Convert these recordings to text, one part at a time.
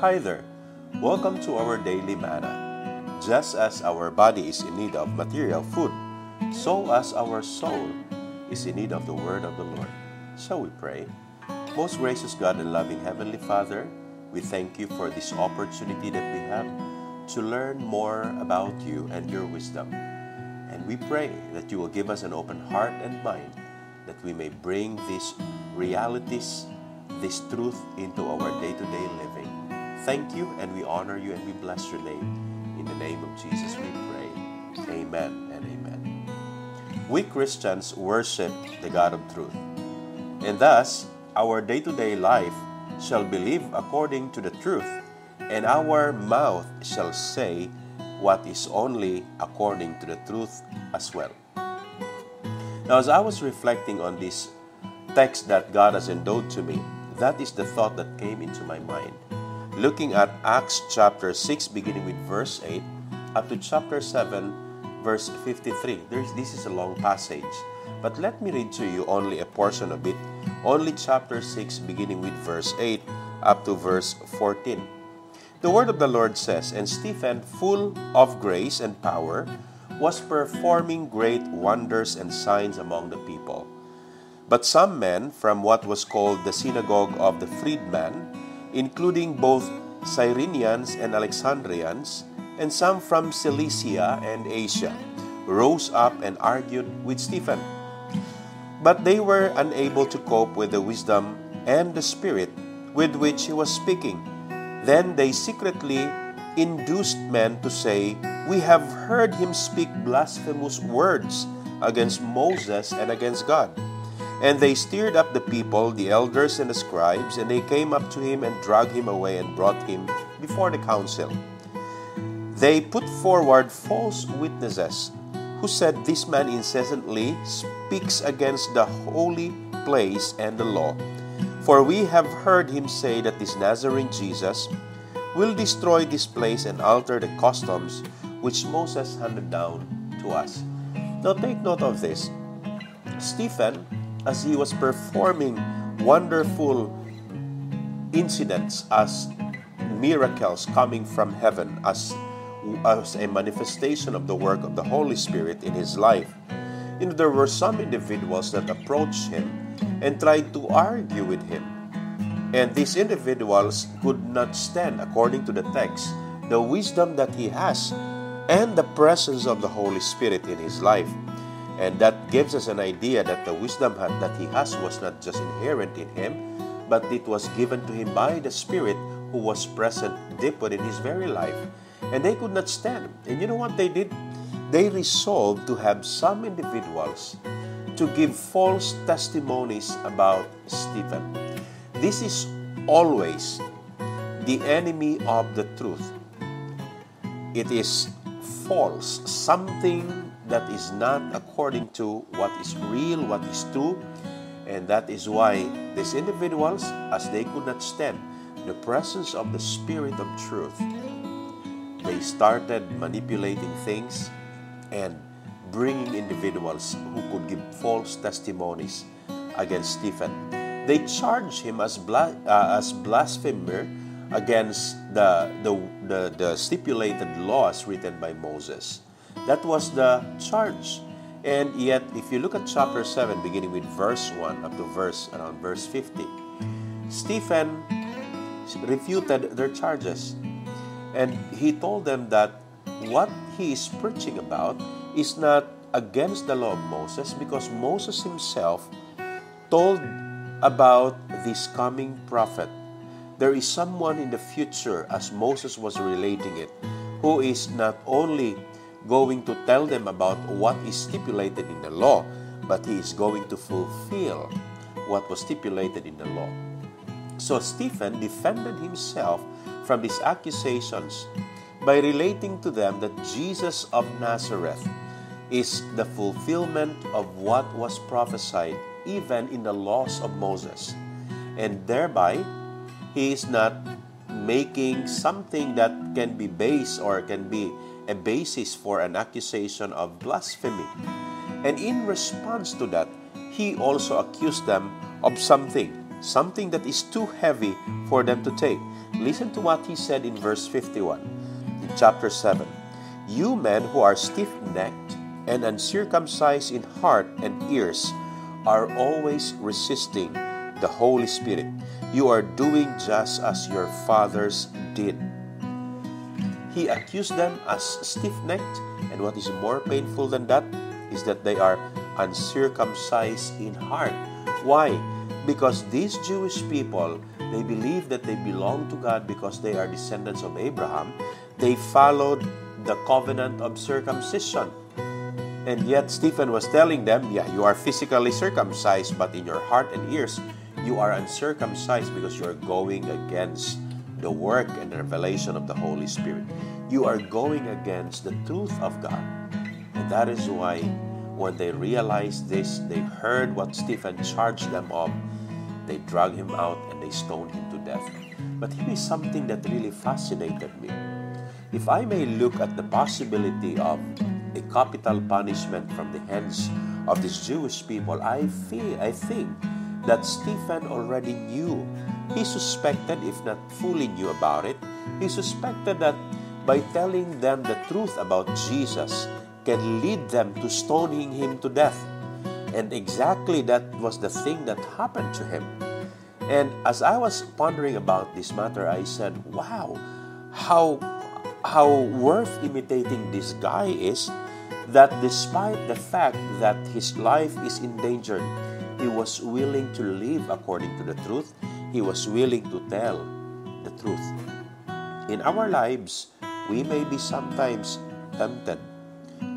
Hi there. Welcome to our daily manna. Just as our body is in need of material food, so as our soul is in need of the word of the Lord. Shall we pray? Most gracious God and loving Heavenly Father, we thank you for this opportunity that we have to learn more about you and your wisdom. And we pray that you will give us an open heart and mind that we may bring these realities, this truth into our day to day living. Thank you and we honor you and we bless your name. In the name of Jesus we pray. Amen and amen. We Christians worship the God of truth. And thus, our day to day life shall believe according to the truth, and our mouth shall say what is only according to the truth as well. Now, as I was reflecting on this text that God has endowed to me, that is the thought that came into my mind. Looking at Acts chapter 6, beginning with verse 8, up to chapter 7, verse 53. There's, this is a long passage, but let me read to you only a portion of it, only chapter 6, beginning with verse 8, up to verse 14. The word of the Lord says, And Stephen, full of grace and power, was performing great wonders and signs among the people. But some men from what was called the synagogue of the freedman, including both Cyrenians and Alexandrians, and some from Cilicia and Asia, rose up and argued with Stephen. But they were unable to cope with the wisdom and the spirit with which he was speaking. Then they secretly induced men to say, We have heard him speak blasphemous words against Moses and against God. And they stirred up the people, the elders and the scribes, and they came up to him and dragged him away and brought him before the council. They put forward false witnesses who said, This man incessantly speaks against the holy place and the law. For we have heard him say that this Nazarene Jesus will destroy this place and alter the customs which Moses handed down to us. Now take note of this. Stephen, as he was performing wonderful incidents as miracles coming from heaven, as, as a manifestation of the work of the Holy Spirit in his life, you know, there were some individuals that approached him and tried to argue with him. And these individuals could not stand, according to the text, the wisdom that he has and the presence of the Holy Spirit in his life. And that gives us an idea that the wisdom that he has was not just inherent in him, but it was given to him by the Spirit who was present deep within his very life. And they could not stand. And you know what they did? They resolved to have some individuals to give false testimonies about Stephen. This is always the enemy of the truth. It is false, something that is not according to what is real, what is true. And that is why these individuals, as they could not stand the presence of the Spirit of truth, they started manipulating things and bringing individuals who could give false testimonies against Stephen. They charged him as, bla- uh, as blasphemer against the, the, the, the stipulated laws written by Moses. That was the charge. And yet, if you look at chapter 7, beginning with verse 1 up to verse around verse 50, Stephen refuted their charges. And he told them that what he is preaching about is not against the law of Moses because Moses himself told about this coming prophet. There is someone in the future, as Moses was relating it, who is not only going to tell them about what is stipulated in the law, but he is going to fulfill what was stipulated in the law. So Stephen defended himself from these accusations by relating to them that Jesus of Nazareth is the fulfillment of what was prophesied even in the laws of Moses. And thereby, he is not making something that can be base or can be a basis for an accusation of blasphemy. And in response to that, he also accused them of something, something that is too heavy for them to take. Listen to what he said in verse 51 in chapter 7. You men who are stiff necked and uncircumcised in heart and ears are always resisting the Holy Spirit. You are doing just as your fathers did. He accused them as stiff necked, and what is more painful than that is that they are uncircumcised in heart. Why? Because these Jewish people, they believe that they belong to God because they are descendants of Abraham. They followed the covenant of circumcision. And yet, Stephen was telling them, yeah, you are physically circumcised, but in your heart and ears, you are uncircumcised because you are going against the work and the revelation of the Holy Spirit. You are going against the truth of God. And that is why when they realized this, they heard what Stephen charged them of, they dragged him out and they stoned him to death. But here is something that really fascinated me. If I may look at the possibility of a capital punishment from the hands of these Jewish people, I feel I think that Stephen already knew he suspected, if not fully knew about it, he suspected that by telling them the truth about Jesus can lead them to stoning him to death. And exactly that was the thing that happened to him. And as I was pondering about this matter, I said, wow, how, how worth imitating this guy is that despite the fact that his life is endangered, he was willing to live according to the truth he was willing to tell the truth. In our lives, we may be sometimes tempted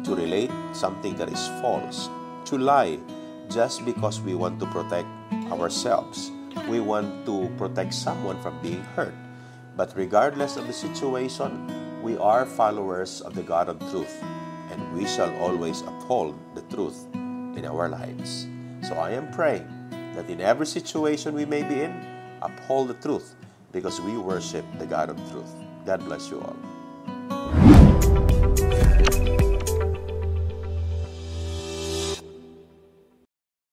to relate something that is false, to lie just because we want to protect ourselves. We want to protect someone from being hurt. But regardless of the situation, we are followers of the God of truth, and we shall always uphold the truth in our lives. So I am praying that in every situation we may be in, uphold the truth because we worship the God of truth. God bless you all.